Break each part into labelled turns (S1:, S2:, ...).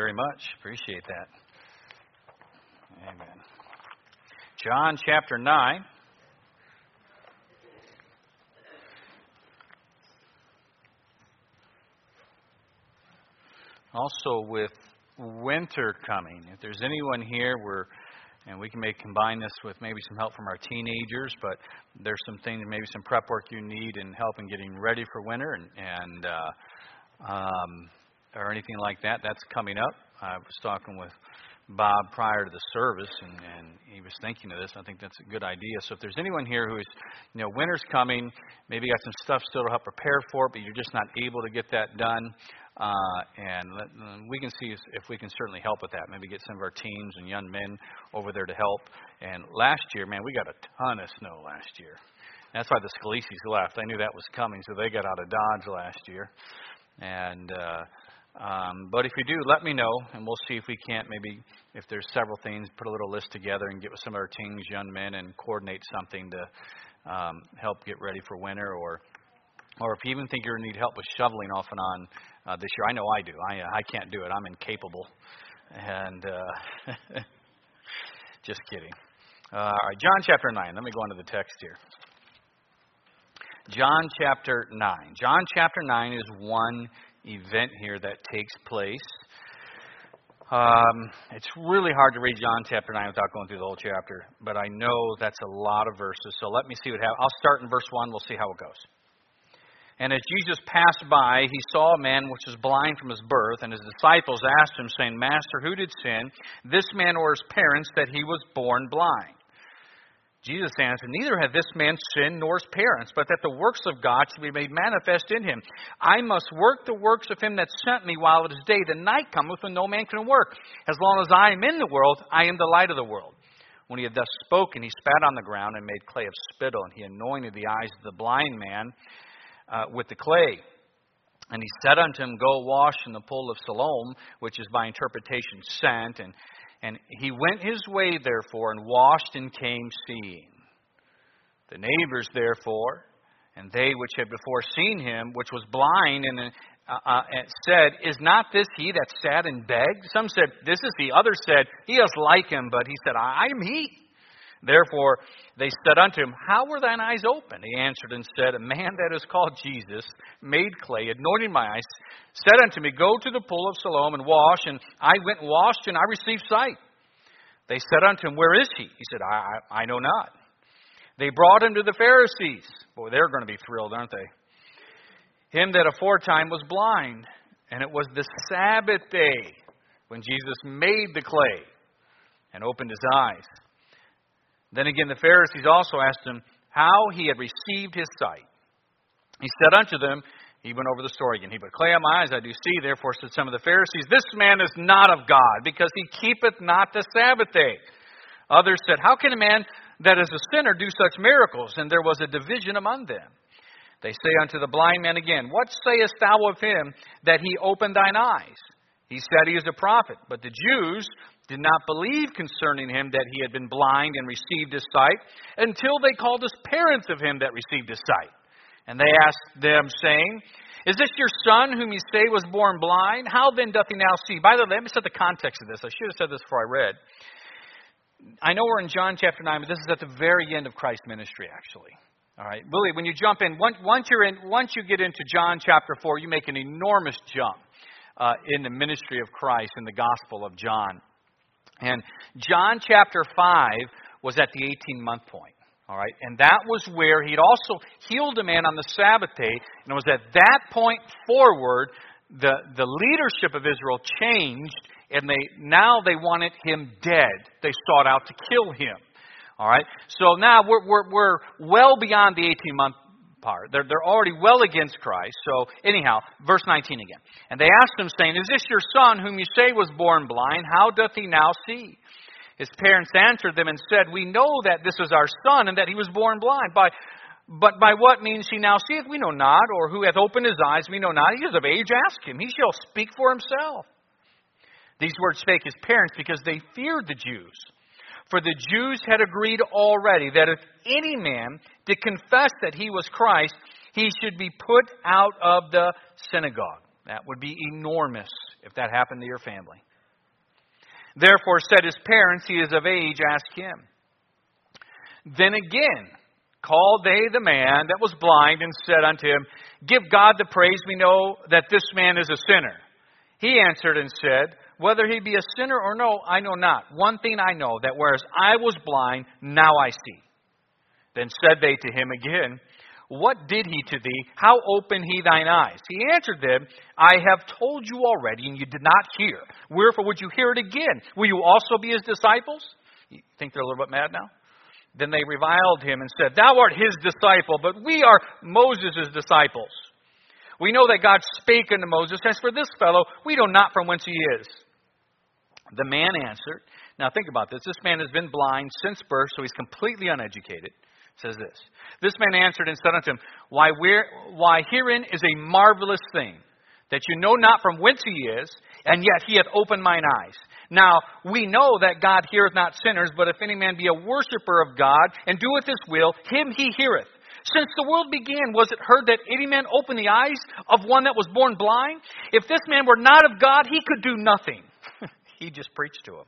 S1: very much. Appreciate that. Amen. John chapter 9. Also, with winter coming, if there's anyone here, we're and we can maybe combine this with maybe some help from our teenagers, but there's some things, maybe some prep work you need and help in getting ready for winter and, and uh, um, or anything like that. That's coming up. I was talking with Bob prior to the service, and, and he was thinking of this. I think that's a good idea. So if there's anyone here who is, you know, winter's coming, maybe got some stuff still to help prepare for it, but you're just not able to get that done, uh, and let, we can see if we can certainly help with that. Maybe get some of our teams and young men over there to help. And last year, man, we got a ton of snow last year. That's why the Scalises left. I knew that was coming, so they got out of Dodge last year. And uh, um, but if you do, let me know, and we'll see if we can't maybe, if there's several things, put a little list together and get with some of our teams, young men, and coordinate something to um, help get ready for winter. Or, or if you even think you're going to need help with shoveling off and on uh, this year, I know I do. I I can't do it. I'm incapable. And uh, just kidding. Uh, all right, John chapter nine. Let me go on to the text here. John chapter 9. John chapter 9 is one event here that takes place. Um, it's really hard to read John chapter 9 without going through the whole chapter, but I know that's a lot of verses. So let me see what happens. I'll start in verse 1. We'll see how it goes. And as Jesus passed by, he saw a man which was blind from his birth, and his disciples asked him, saying, Master, who did sin, this man or his parents, that he was born blind? Jesus answered, Neither have this man sinned nor his parents, but that the works of God should be made manifest in him. I must work the works of him that sent me while it is day. The night cometh when no man can work. As long as I am in the world, I am the light of the world. When he had thus spoken, he spat on the ground and made clay of spittle, and he anointed the eyes of the blind man uh, with the clay. And he said unto him, Go wash in the pool of Siloam, which is by interpretation sent. And and he went his way, therefore, and washed and came seeing. The neighbors, therefore, and they which had before seen him, which was blind, and uh, uh, said, Is not this he that sat and begged? Some said, This is he. Others said, He is like him. But he said, I am he. Therefore they said unto him, How were thine eyes opened? He answered and said, A man that is called Jesus made clay, anointed my eyes, said unto me, Go to the pool of Siloam and wash. And I went and washed, and I received sight. They said unto him, Where is he? He said, I, I, I know not. They brought him to the Pharisees. Boy, they're going to be thrilled, aren't they? Him that aforetime was blind, and it was the Sabbath day when Jesus made the clay and opened his eyes. Then again, the Pharisees also asked him how he had received his sight. He said unto them, he went over the story again. He put clay on my eyes, I do see. Therefore said some of the Pharisees, This man is not of God, because he keepeth not the Sabbath day. Others said, How can a man that is a sinner do such miracles? And there was a division among them. They say unto the blind man again, What sayest thou of him that he opened thine eyes? He said he is a prophet. But the Jews did not believe concerning him that he had been blind and received his sight until they called his parents of him that received his sight. And they asked them, saying, Is this your son whom you say was born blind? How then doth he now see? By the way, let me set the context of this. I should have said this before I read. I know we're in John chapter 9, but this is at the very end of Christ's ministry, actually. All right, Willie, when you jump in, once, you're in, once you get into John chapter 4, you make an enormous jump uh, in the ministry of Christ in the Gospel of John. And John chapter 5 was at the 18 month point. All right, and that was where he'd also healed a man on the Sabbath day, and it was at that point forward the the leadership of Israel changed, and they now they wanted him dead. They sought out to kill him. All right, so now we're we're, we're well beyond the 18 month part. They're, they're already well against Christ. So, anyhow, verse 19 again. And they asked him, saying, Is this your son, whom you say was born blind? How doth he now see? His parents answered them and said, We know that this is our son, and that he was born blind. By, but by what means he now seeth, we know not, or who hath opened his eyes, we know not. He is of age, ask him. He shall speak for himself. These words spake his parents because they feared the Jews. For the Jews had agreed already that if any man did confess that he was Christ, he should be put out of the synagogue. That would be enormous if that happened to your family. Therefore said his parents, He is of age, ask him. Then again called they the man that was blind and said unto him, Give God the praise, we know that this man is a sinner. He answered and said, Whether he be a sinner or no, I know not. One thing I know, that whereas I was blind, now I see. Then said they to him again, What did he to thee? How opened he thine eyes? He answered them, I have told you already, and you did not hear. Wherefore would you hear it again? Will you also be his disciples? You think they're a little bit mad now? Then they reviled him and said, Thou art his disciple, but we are Moses' disciples. We know that God spake unto Moses, As for this fellow, we know not from whence he is. The man answered, Now think about this. This man has been blind since birth, so he's completely uneducated. says this. This man answered and said unto him, Why, why herein is a marvelous thing, that you know not from whence he is, and yet he hath opened mine eyes. Now, we know that God heareth not sinners, but if any man be a worshipper of God and doeth his will, him he heareth. Since the world began, was it heard that any man opened the eyes of one that was born blind? If this man were not of God, he could do nothing. He just preached to him.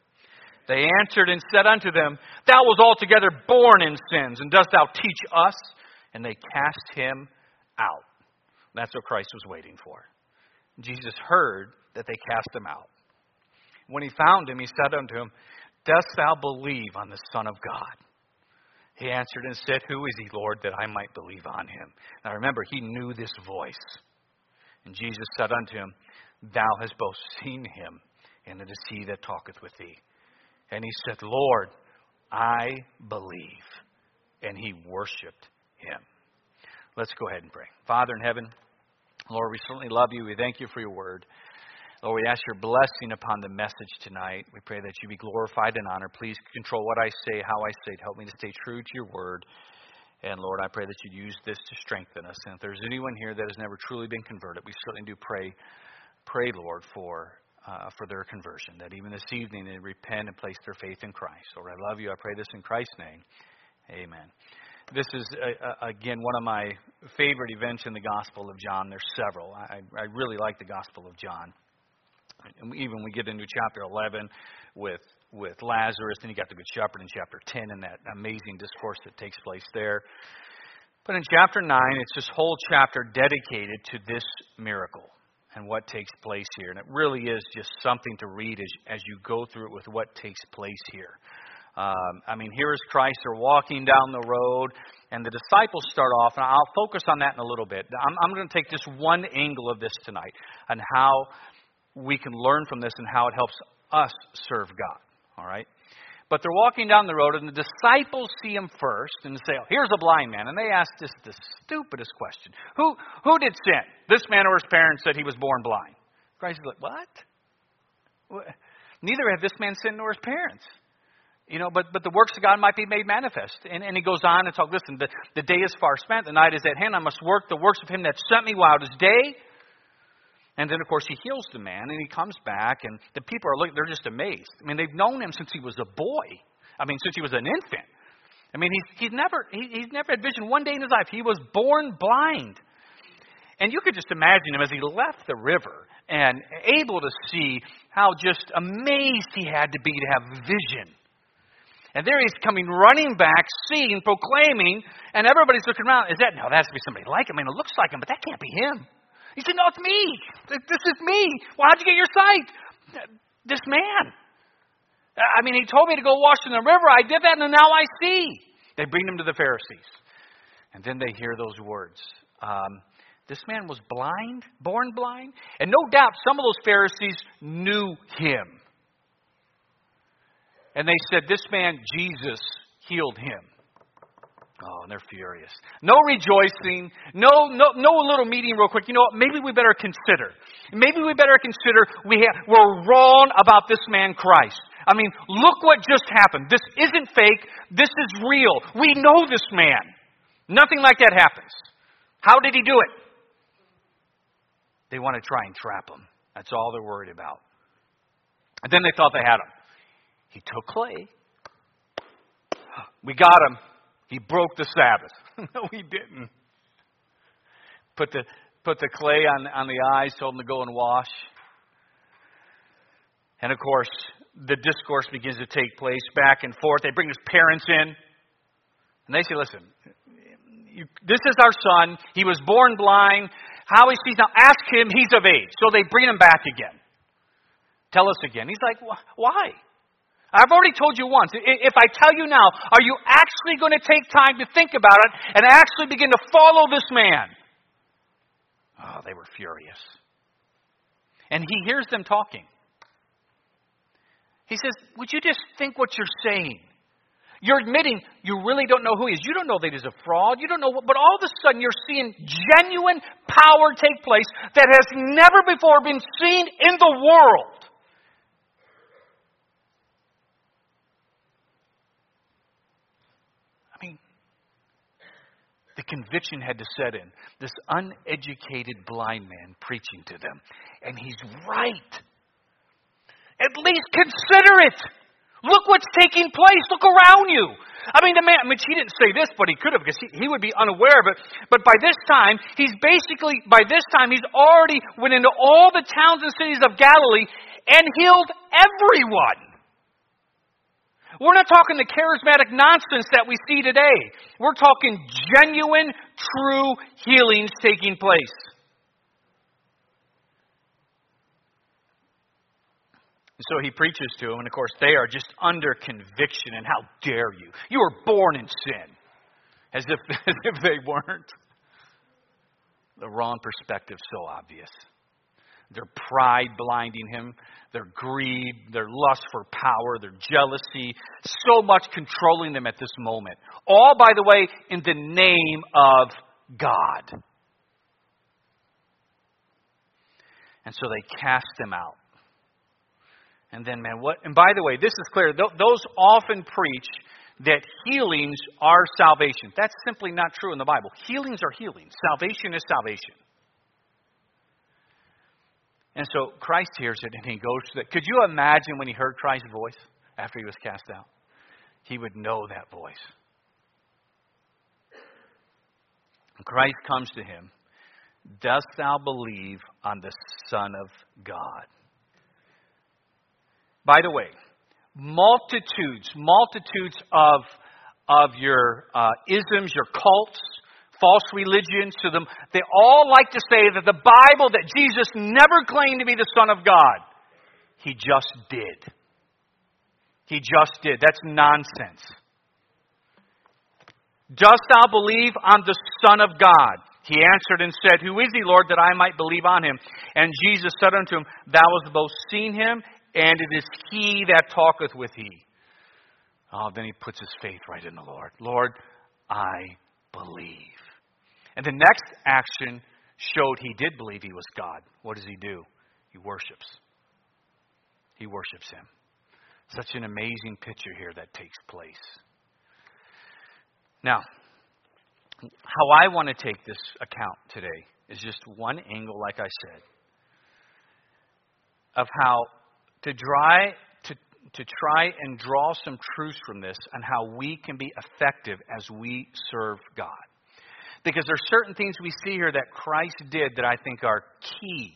S1: They answered and said unto them, Thou was altogether born in sins, and dost thou teach us? And they cast him out. That's what Christ was waiting for. Jesus heard that they cast him out. When he found him, he said unto him, Dost thou believe on the Son of God? He answered and said, Who is he, Lord, that I might believe on him? Now remember, he knew this voice. And Jesus said unto him, Thou hast both seen him, and it is he that talketh with thee. And he said, Lord, I believe. And he worshiped him. Let's go ahead and pray. Father in heaven, Lord, we certainly love you. We thank you for your word. Lord, we ask your blessing upon the message tonight. We pray that you be glorified and honored. Please control what I say, how I say it. Help me to stay true to your word. And Lord, I pray that you use this to strengthen us. And if there's anyone here that has never truly been converted, we certainly do pray, pray, Lord, for uh, for their conversion. That even this evening they repent and place their faith in Christ. Lord, I love you. I pray this in Christ's name. Amen. This is uh, uh again one of my favorite events in the Gospel of John. There's several. I, I really like the Gospel of John. Even we get into chapter 11 with with Lazarus, and you got the Good Shepherd in chapter 10 and that amazing discourse that takes place there. But in chapter 9, it's this whole chapter dedicated to this miracle and what takes place here. And it really is just something to read as, as you go through it with what takes place here. Um, I mean, here is Christ. They're walking down the road, and the disciples start off, and I'll focus on that in a little bit. I'm, I'm going to take just one angle of this tonight and how we can learn from this and how it helps us serve God. All right? But they're walking down the road, and the disciples see him first and say, oh, Here's a blind man. And they ask this the stupidest question Who, who did sin? This man or his parents said he was born blind. Christ is like, What? Neither have this man sinned nor his parents. You know, but, but the works of God might be made manifest. And, and he goes on and talks, listen, the, the day is far spent, the night is at hand. I must work the works of him that sent me while it is day. And then, of course, he heals the man, and he comes back, and the people are looking, they're just amazed. I mean, they've known him since he was a boy. I mean, since he was an infant. I mean, he's, he's, never, he, he's never had vision one day in his life. He was born blind. And you could just imagine him as he left the river and able to see how just amazed he had to be to have vision. And there he's coming running back, seeing, proclaiming, and everybody's looking around. Is that, no, that has to be somebody like him. I mean, it looks like him, but that can't be him. He said, No, it's me. This is me. Well, how'd you get your sight? This man. I mean, he told me to go wash in the river. I did that, and now I see. They bring him to the Pharisees. And then they hear those words. Um, this man was blind, born blind. And no doubt some of those Pharisees knew him. And they said, This man, Jesus, healed him. Oh, and they're furious. No rejoicing. No, no, no little meeting real quick. You know what? Maybe we better consider. Maybe we better consider we have, we're wrong about this man Christ. I mean, look what just happened. This isn't fake. This is real. We know this man. Nothing like that happens. How did he do it? They want to try and trap him. That's all they're worried about. And then they thought they had him. He took clay. We got him. He broke the Sabbath. no, he didn't. Put the, put the clay on, on the eyes, told him to go and wash. And of course, the discourse begins to take place back and forth. They bring his parents in, and they say, Listen, you, this is our son. He was born blind. How he sees now, ask him, he's of age. So they bring him back again. Tell us again. He's like, Why? I've already told you once. If I tell you now, are you actually going to take time to think about it and actually begin to follow this man? Oh, they were furious. And he hears them talking. He says, Would you just think what you're saying? You're admitting you really don't know who he is. You don't know that he's a fraud. You don't know what, but all of a sudden you're seeing genuine power take place that has never before been seen in the world. The conviction had to set in. This uneducated blind man preaching to them. And he's right. At least consider it. Look what's taking place. Look around you. I mean, the man, I mean, he didn't say this, but he could have because he, he would be unaware of it. But by this time, he's basically, by this time, he's already went into all the towns and cities of Galilee and healed everyone. We're not talking the charismatic nonsense that we see today. We're talking genuine, true healings taking place. So he preaches to them, and of course, they are just under conviction. And how dare you? You were born in sin. As if, as if they weren't. The wrong perspective, so obvious. Their pride blinding him, their greed, their lust for power, their jealousy, so much controlling them at this moment. All, by the way, in the name of God. And so they cast him out. And then, man, what? And by the way, this is clear. Those often preach that healings are salvation. That's simply not true in the Bible. Healings are healings. Salvation is salvation. And so Christ hears it and he goes to that. Could you imagine when he heard Christ's voice after he was cast out? He would know that voice. Christ comes to him. Dost thou believe on the Son of God? By the way, multitudes, multitudes of, of your uh, isms, your cults, false religions to them. They all like to say that the Bible, that Jesus never claimed to be the Son of God. He just did. He just did. That's nonsense. Dost thou believe on the Son of God? He answered and said, Who is he, Lord, that I might believe on him? And Jesus said unto him, Thou hast both seen him, and it is he that talketh with thee. Oh, then he puts his faith right in the Lord. Lord, I believe. And the next action showed he did believe he was God. What does he do? He worships. He worships him. Such an amazing picture here that takes place. Now, how I want to take this account today is just one angle, like I said, of how to try to, to try and draw some truths from this and how we can be effective as we serve God. Because there are certain things we see here that Christ did that I think are key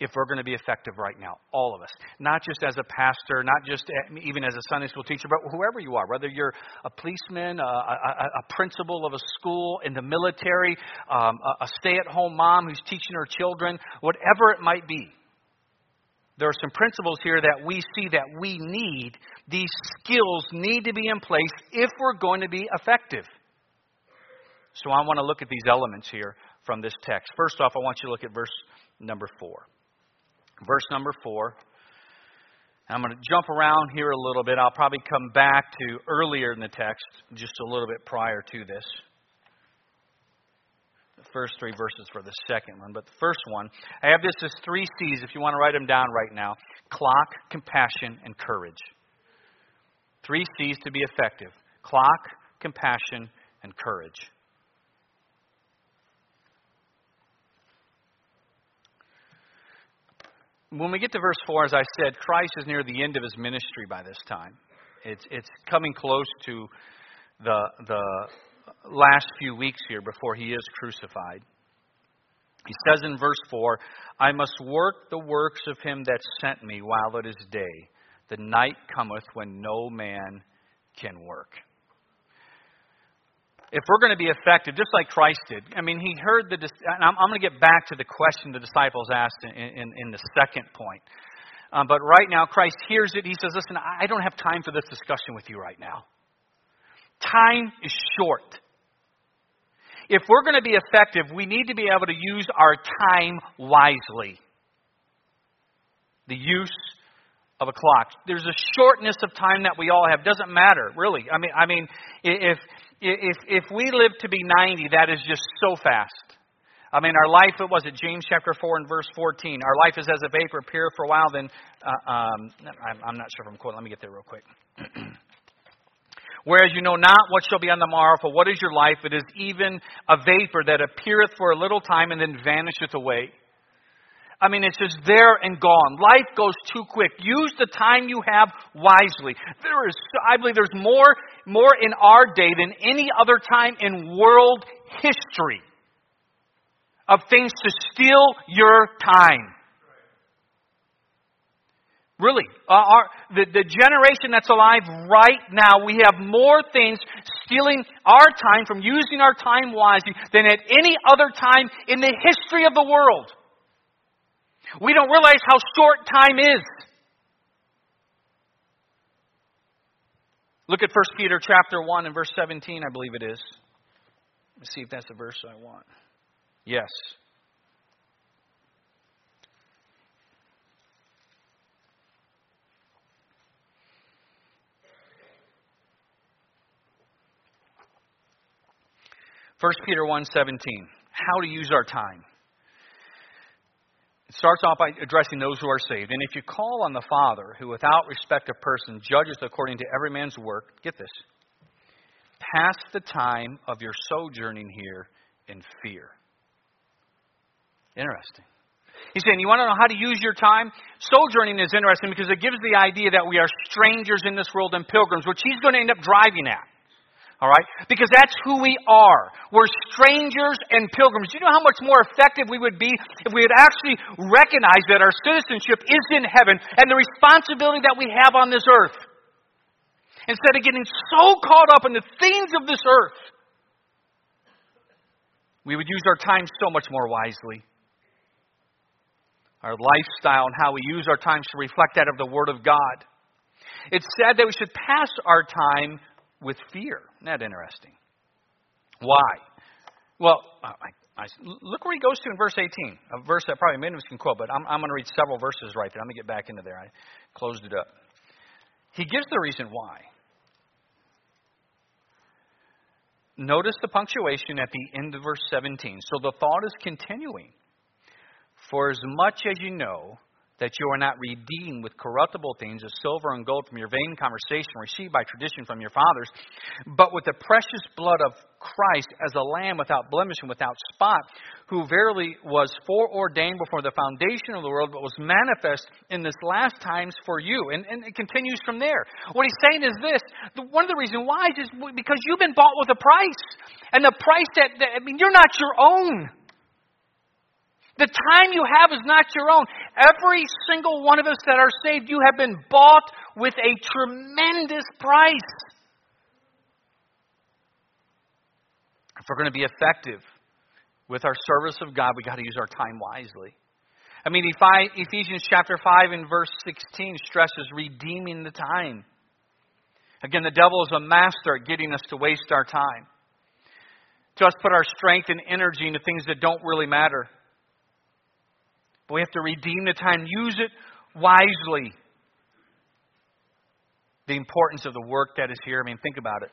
S1: if we're going to be effective right now, all of us. Not just as a pastor, not just even as a Sunday school teacher, but whoever you are, whether you're a policeman, a, a, a principal of a school, in the military, um, a, a stay at home mom who's teaching her children, whatever it might be. There are some principles here that we see that we need. These skills need to be in place if we're going to be effective. So I want to look at these elements here from this text. First off, I want you to look at verse number 4. Verse number 4. I'm going to jump around here a little bit. I'll probably come back to earlier in the text, just a little bit prior to this. The first three verses for the second one. But the first one, I have this as three C's if you want to write them down right now clock, compassion, and courage. Three C's to be effective clock, compassion, and courage. when we get to verse 4, as I said, Christ is near the end of his ministry by this time. It's, it's coming close to the, the last few weeks here before he is crucified. He says in verse 4, I must work the works of him that sent me while it is day. The night cometh when no man can work if we're going to be effective, just like Christ did, I mean, he heard the. I'm, I'm, going to get back to the question the disciples asked in, in, in the second point. Um, but right now, Christ hears it. He says, Listen, I don't have time for this discussion with you right now. Time is short. If we're going to be effective, we need to be able to use our time wisely. The use of a clock. There's a shortness of time that we all have. Doesn't matter, really. I mean, I mean, if if, if we live to be 90, that is just so fast. I mean, our life, it was at James chapter 4 and verse 14. Our life is as a vapor, appear for a while, then. Uh, um, I'm not sure if I'm quoting. Let me get there real quick. Whereas you know not what shall be on the morrow, for what is your life? It is even a vapor that appeareth for a little time and then vanisheth away. I mean, it's just there and gone. Life goes too quick. Use the time you have wisely. There is, I believe, there's more, more in our day than any other time in world history of things to steal your time. Really, uh, our, the, the generation that's alive right now, we have more things stealing our time from using our time wisely than at any other time in the history of the world. We don't realize how short time is. Look at 1 Peter chapter 1 and verse 17, I believe it is. Let's see if that's the verse I want. Yes. First Peter 1:17 How to use our time. It starts off by addressing those who are saved. And if you call on the Father, who without respect of person judges according to every man's work, get this, pass the time of your sojourning here in fear. Interesting. He's saying, You want to know how to use your time? Sojourning is interesting because it gives the idea that we are strangers in this world and pilgrims, which he's going to end up driving at. All right? Because that's who we are. We're strangers and pilgrims. Do you know how much more effective we would be if we had actually recognized that our citizenship is in heaven and the responsibility that we have on this earth? Instead of getting so caught up in the things of this earth, we would use our time so much more wisely. Our lifestyle and how we use our time should reflect that of the Word of God. It's said that we should pass our time with fear. Isn't that interesting? Why? Well, I, I, look where he goes to in verse 18, a verse that probably many of us can quote, but I'm, I'm going to read several verses right there. I'm going to get back into there. I closed it up. He gives the reason why. Notice the punctuation at the end of verse 17. So the thought is continuing. For as much as you know that you are not redeemed with corruptible things as silver and gold from your vain conversation received by tradition from your fathers, but with the precious blood of Christ as a lamb without blemish and without spot, who verily was foreordained before the foundation of the world, but was manifest in this last times for you. And, and it continues from there. What he's saying is this the, one of the reasons why is because you've been bought with a price. And the price that, that I mean, you're not your own. The time you have is not your own. Every single one of us that are saved, you have been bought with a tremendous price. If we're going to be effective with our service of God, we've got to use our time wisely. I mean, Ephesians chapter 5 and verse 16 stresses redeeming the time. Again, the devil is a master at getting us to waste our time. To us, put our strength and energy into things that don't really matter. But we have to redeem the time, use it wisely. The importance of the work that is here. I mean, think about it.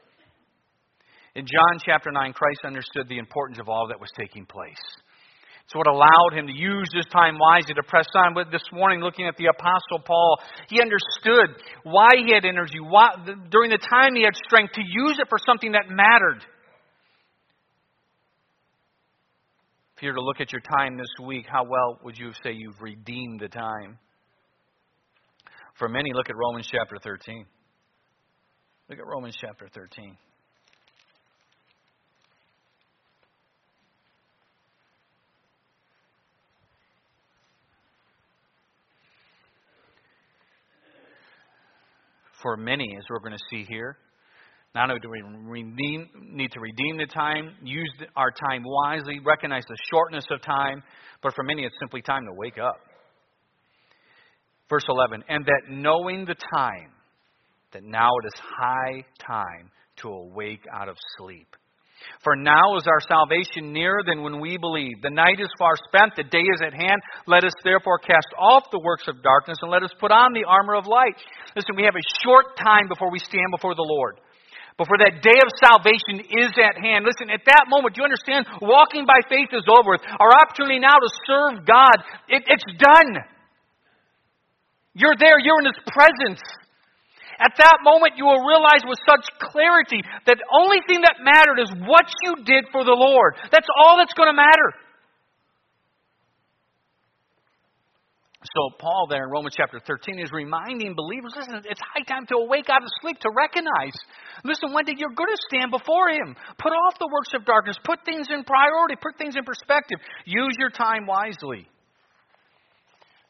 S1: In John chapter 9, Christ understood the importance of all that was taking place. It's what allowed him to use this time wisely to press on. But this morning, looking at the Apostle Paul, he understood why he had energy, why, during the time he had strength, to use it for something that mattered. If you were to look at your time this week, how well would you say you've redeemed the time? For many, look at Romans chapter 13. Look at Romans chapter 13. For many, as we're going to see here, not only do we redeem, need to redeem the time, use our time wisely, recognize the shortness of time, but for many it's simply time to wake up. Verse 11, and that knowing the time, that now it is high time to awake out of sleep. For now is our salvation nearer than when we believed. The night is far spent, the day is at hand. Let us therefore cast off the works of darkness and let us put on the armor of light. Listen, we have a short time before we stand before the Lord. Before that day of salvation is at hand. Listen, at that moment, you understand? Walking by faith is over. Our opportunity now to serve God, it, it's done. You're there, you're in His presence. At that moment, you will realize with such clarity that the only thing that mattered is what you did for the Lord. That's all that's going to matter. So, Paul there in Romans chapter 13 is reminding believers listen, it's high time to awake out of sleep, to recognize. Listen, one day you're going to stand before Him. Put off the works of darkness, put things in priority, put things in perspective. Use your time wisely.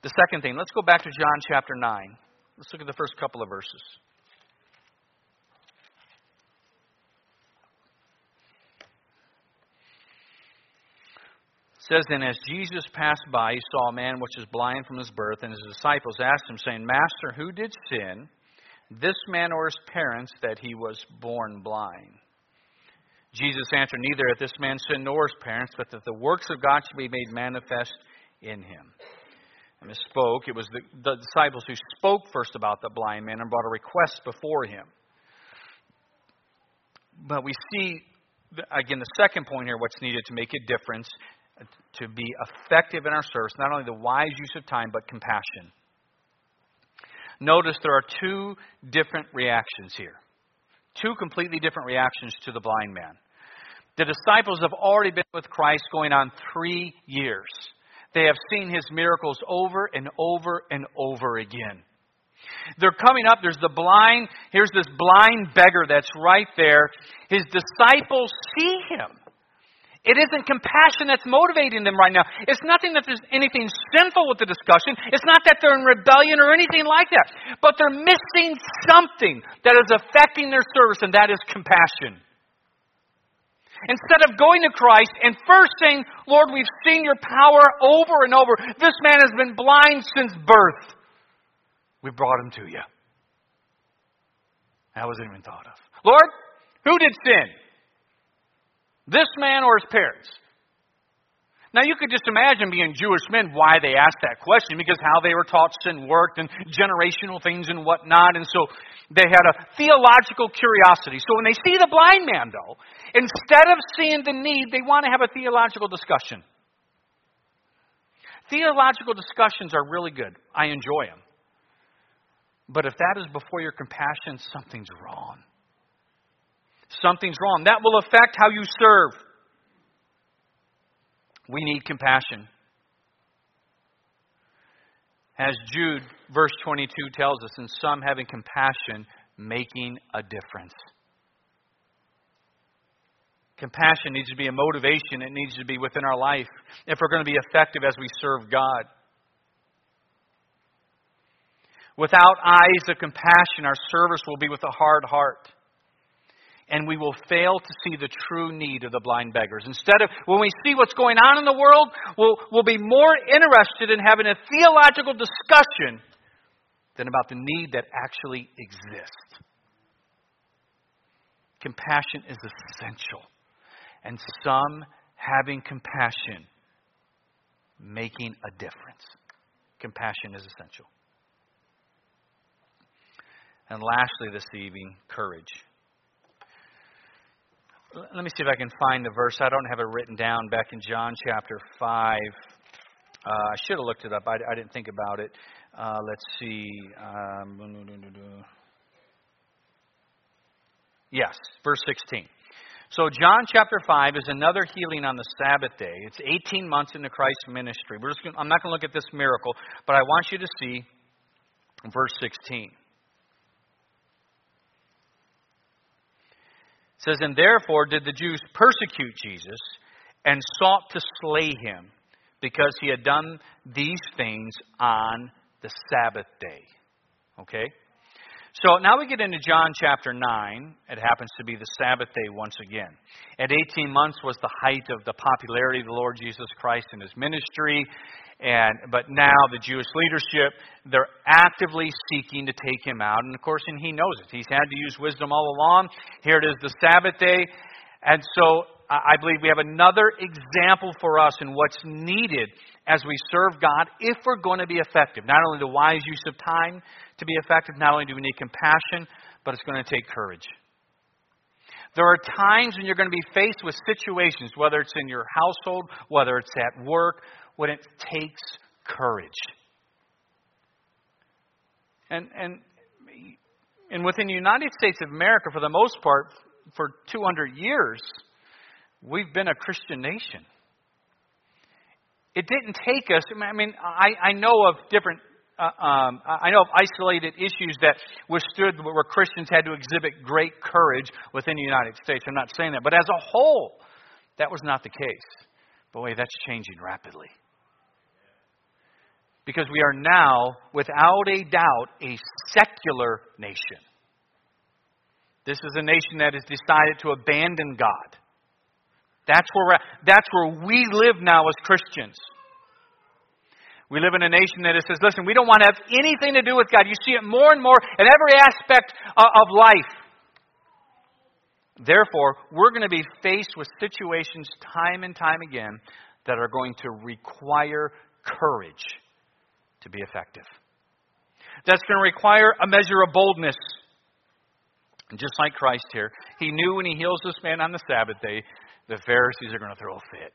S1: The second thing, let's go back to John chapter 9. Let's look at the first couple of verses. Says then, as Jesus passed by, he saw a man which was blind from his birth, and his disciples asked him, saying, Master, who did sin, this man or his parents, that he was born blind? Jesus answered, Neither hath this man sinned nor his parents, but that the works of God should be made manifest in him and spoke. It was the, the disciples who spoke first about the blind man and brought a request before him. But we see, again, the second point here what's needed to make a difference, to be effective in our service, not only the wise use of time, but compassion. Notice there are two different reactions here. Two completely different reactions to the blind man. The disciples have already been with Christ going on three years. They have seen his miracles over and over and over again. They're coming up. There's the blind. Here's this blind beggar that's right there. His disciples see him. It isn't compassion that's motivating them right now. It's nothing that there's anything sinful with the discussion. It's not that they're in rebellion or anything like that. But they're missing something that is affecting their service, and that is compassion. Instead of going to Christ and first saying, Lord, we've seen your power over and over. This man has been blind since birth. We brought him to you. That wasn't even thought of. Lord, who did sin? This man or his parents? Now, you could just imagine being Jewish men why they asked that question, because how they were taught sin worked and generational things and whatnot. And so they had a theological curiosity. So when they see the blind man, though, instead of seeing the need, they want to have a theological discussion. Theological discussions are really good, I enjoy them. But if that is before your compassion, something's wrong. Something's wrong. That will affect how you serve. We need compassion. As Jude, verse 22 tells us, and some having compassion, making a difference. Compassion needs to be a motivation, it needs to be within our life if we're going to be effective as we serve God. Without eyes of compassion, our service will be with a hard heart and we will fail to see the true need of the blind beggars. Instead of, when we see what's going on in the world, we'll, we'll be more interested in having a theological discussion than about the need that actually exists. Compassion is essential. And some having compassion, making a difference. Compassion is essential. And lastly, this evening, courage. Let me see if I can find the verse. I don't have it written down back in John chapter 5. Uh, I should have looked it up. I, I didn't think about it. Uh, let's see. Um, yes, verse 16. So, John chapter 5 is another healing on the Sabbath day. It's 18 months into Christ's ministry. Gonna, I'm not going to look at this miracle, but I want you to see verse 16. It says, And therefore did the Jews persecute Jesus and sought to slay him because he had done these things on the Sabbath day. Okay? So now we get into John chapter 9. It happens to be the Sabbath day once again. At 18 months was the height of the popularity of the Lord Jesus Christ and his ministry. And, but now the Jewish leadership, they're actively seeking to take him out. And of course, and he knows it. He's had to use wisdom all along. Here it is the Sabbath day. And so I believe we have another example for us in what's needed as we serve God if we're going to be effective. Not only the wise use of time to be effective, not only do we need compassion, but it's going to take courage. There are times when you're going to be faced with situations, whether it's in your household, whether it's at work, when it takes courage. And, and, and within the United States of America, for the most part, for 200 years, we've been a Christian nation. It didn't take us, I mean, I, I know of different, uh, um, I know of isolated issues that withstood where Christians had to exhibit great courage within the United States. I'm not saying that. But as a whole, that was not the case. Boy, that's changing rapidly. Because we are now, without a doubt, a secular nation. This is a nation that has decided to abandon God. That's where, we're that's where we live now as Christians. We live in a nation that says, listen, we don't want to have anything to do with God. You see it more and more in every aspect of life. Therefore, we're going to be faced with situations time and time again that are going to require courage to be effective. That's going to require a measure of boldness. And just like Christ here, he knew when he heals this man on the Sabbath day the Pharisees are going to throw a fit.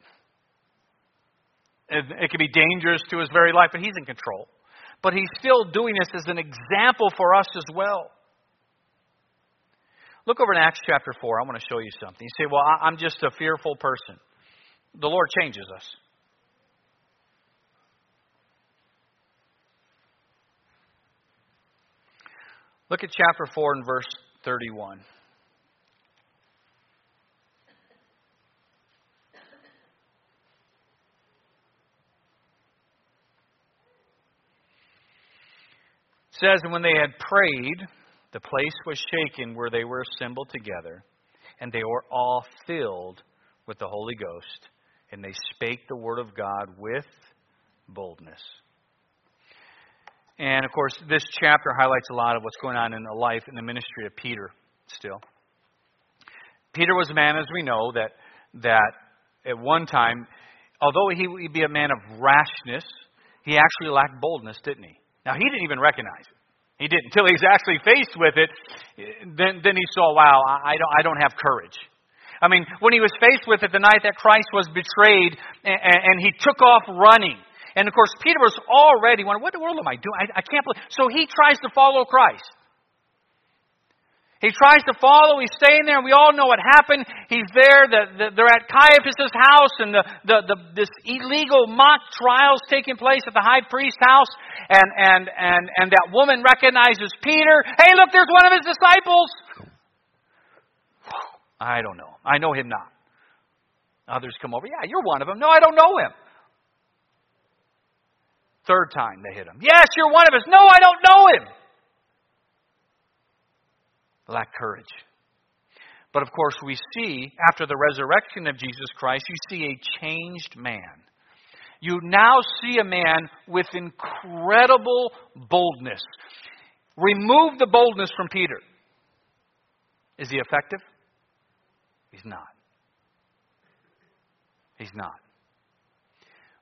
S1: It, could be dangerous to his very life, but he's in control. But he's still doing this as an example for us as well. Look over in Acts chapter 4. I want to show you something. You say, Well, I'm just a fearful person. The Lord changes us. Look at chapter 4 and verse 31. Says, And when they had prayed, the place was shaken where they were assembled together, and they were all filled with the Holy Ghost, and they spake the word of God with boldness. And of course, this chapter highlights a lot of what's going on in the life and the ministry of Peter still. Peter was a man, as we know, that, that at one time, although he would be a man of rashness, he actually lacked boldness, didn't he? Now, he didn't even recognize it. He didn't until he was actually faced with it. Then, then he saw, wow, I don't, I don't have courage. I mean, when he was faced with it the night that Christ was betrayed and, and he took off running. And of course, Peter was already wondering, what the world am I doing? I, I can't believe. So he tries to follow Christ. He tries to follow. He's staying there, we all know what happened. He's there. The, the, they're at Caiaphas' house, and the, the, the, this illegal mock trial's taking place at the high priest's house. And, and, and, and that woman recognizes Peter. Hey, look, there's one of his disciples. I don't know. I know him not. Others come over. Yeah, you're one of them. No, I don't know him. Third time they hit him. Yes, you're one of us. No, I don't know him lack courage. But of course, we see after the resurrection of Jesus Christ, you see a changed man. You now see a man with incredible boldness. Remove the boldness from Peter. Is he effective? He's not. He's not.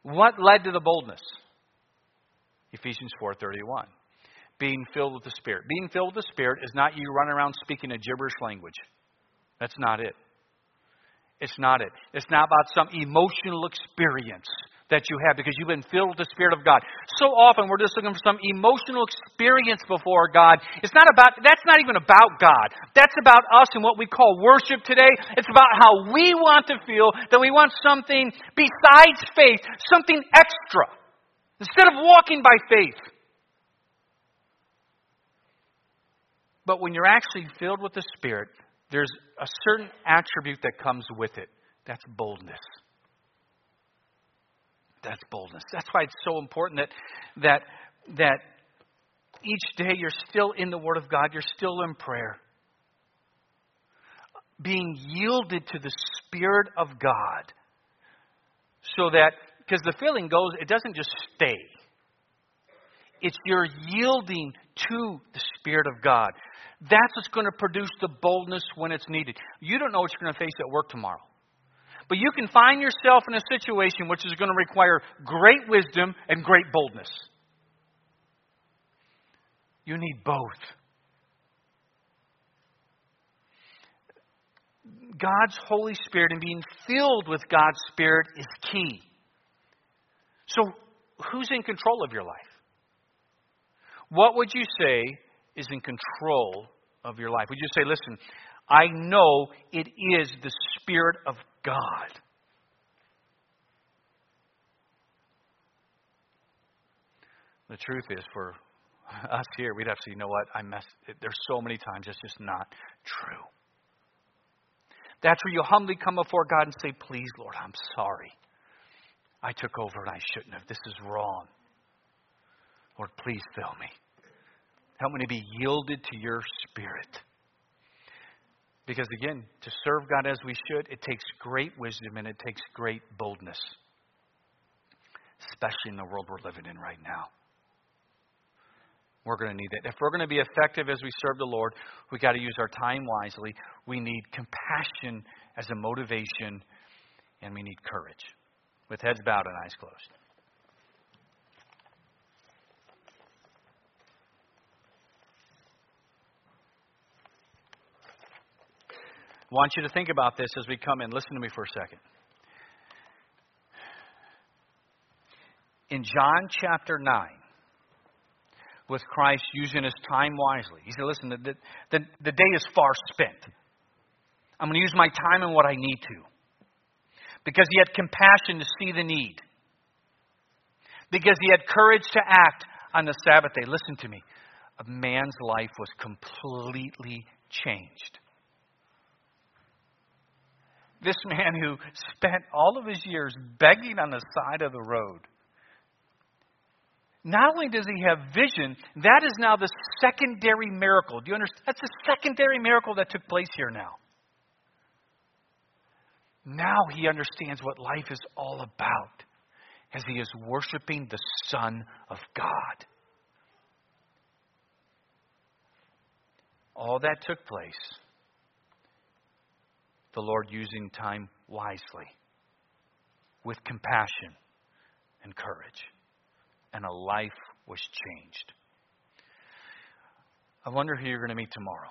S1: What led to the boldness? Ephesians 4:31 being filled with the Spirit. Being filled with the Spirit is not you running around speaking a gibberish language. That's not it. It's not it. It's not about some emotional experience that you have because you've been filled with the Spirit of God. So often we're just looking for some emotional experience before God. It's not about, that's not even about God. That's about us and what we call worship today. It's about how we want to feel that we want something besides faith, something extra. Instead of walking by faith, But when you're actually filled with the Spirit, there's a certain attribute that comes with it. That's boldness. That's boldness. That's why it's so important that that that each day you're still in the Word of God, you're still in prayer. Being yielded to the Spirit of God. So that, because the feeling goes, it doesn't just stay. It's your yielding to the Spirit of God. That's what's going to produce the boldness when it's needed. You don't know what you're going to face at work tomorrow. But you can find yourself in a situation which is going to require great wisdom and great boldness. You need both. God's Holy Spirit and being filled with God's Spirit is key. So, who's in control of your life? What would you say is in control of your life? Would you say, listen, I know it is the Spirit of God? The truth is, for us here, we'd have to say, you know what? I messed. There's so many times it's just not true. That's where you humbly come before God and say, Please, Lord, I'm sorry. I took over and I shouldn't have. This is wrong. Lord, please fill me. Help me to be yielded to your spirit. Because again, to serve God as we should, it takes great wisdom and it takes great boldness, especially in the world we're living in right now. We're going to need it. If we're going to be effective as we serve the Lord, we got to use our time wisely. We need compassion as a motivation, and we need courage. With heads bowed and eyes closed. I want you to think about this as we come in. Listen to me for a second. In John chapter 9, with Christ using his time wisely. He said, Listen, the, the, the day is far spent. I'm going to use my time in what I need to. Because he had compassion to see the need. Because he had courage to act on the Sabbath day. Listen to me. A man's life was completely changed. This man who spent all of his years begging on the side of the road not only does he have vision, that is now the secondary miracle. Do you understand? That's a secondary miracle that took place here now. Now he understands what life is all about as he is worshiping the Son of God. All that took place, the Lord using time wisely, with compassion and courage and a life was changed. I wonder who you're going to meet tomorrow.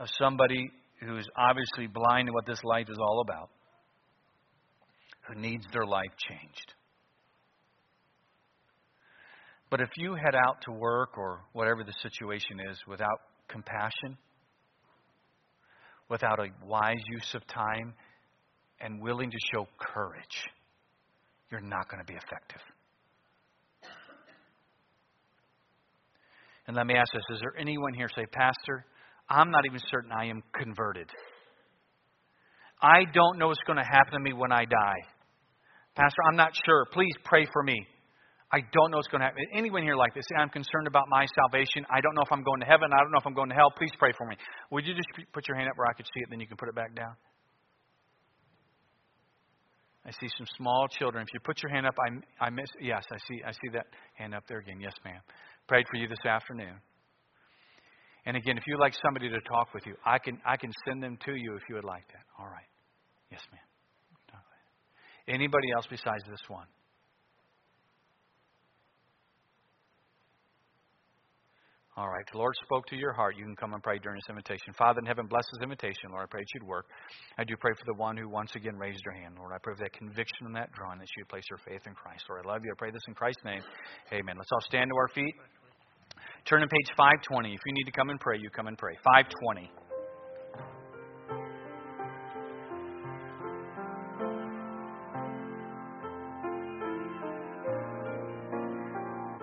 S1: Of somebody who is obviously blind to what this life is all about, who needs their life changed. But if you head out to work or whatever the situation is without compassion, without a wise use of time, and willing to show courage, you're not going to be effective. And let me ask this Is there anyone here say, Pastor, I'm not even certain I am converted? I don't know what's going to happen to me when I die. Pastor, I'm not sure. Please pray for me. I don't know what's going to happen. Anyone here like this? I'm concerned about my salvation. I don't know if I'm going to heaven. I don't know if I'm going to hell. Please pray for me. Would you just put your hand up where I could see it, then you can put it back down? I see some small children. If you put your hand up, I, I miss. Yes, I see. I see that hand up there again. Yes, ma'am. Prayed for you this afternoon. And again, if you'd like somebody to talk with you, I can I can send them to you if you would like that. All right. Yes, ma'am. Anybody else besides this one? All right. The Lord spoke to your heart. You can come and pray during this invitation. Father in heaven, bless this invitation. Lord, I pray that you'd work. I do pray for the one who once again raised their hand. Lord, I pray for that conviction and that drawing that she would place her faith in Christ. Lord, I love you. I pray this in Christ's name. Amen. Let's all stand to our feet. Turn to page 520. If you need to come and pray, you come and pray. 520.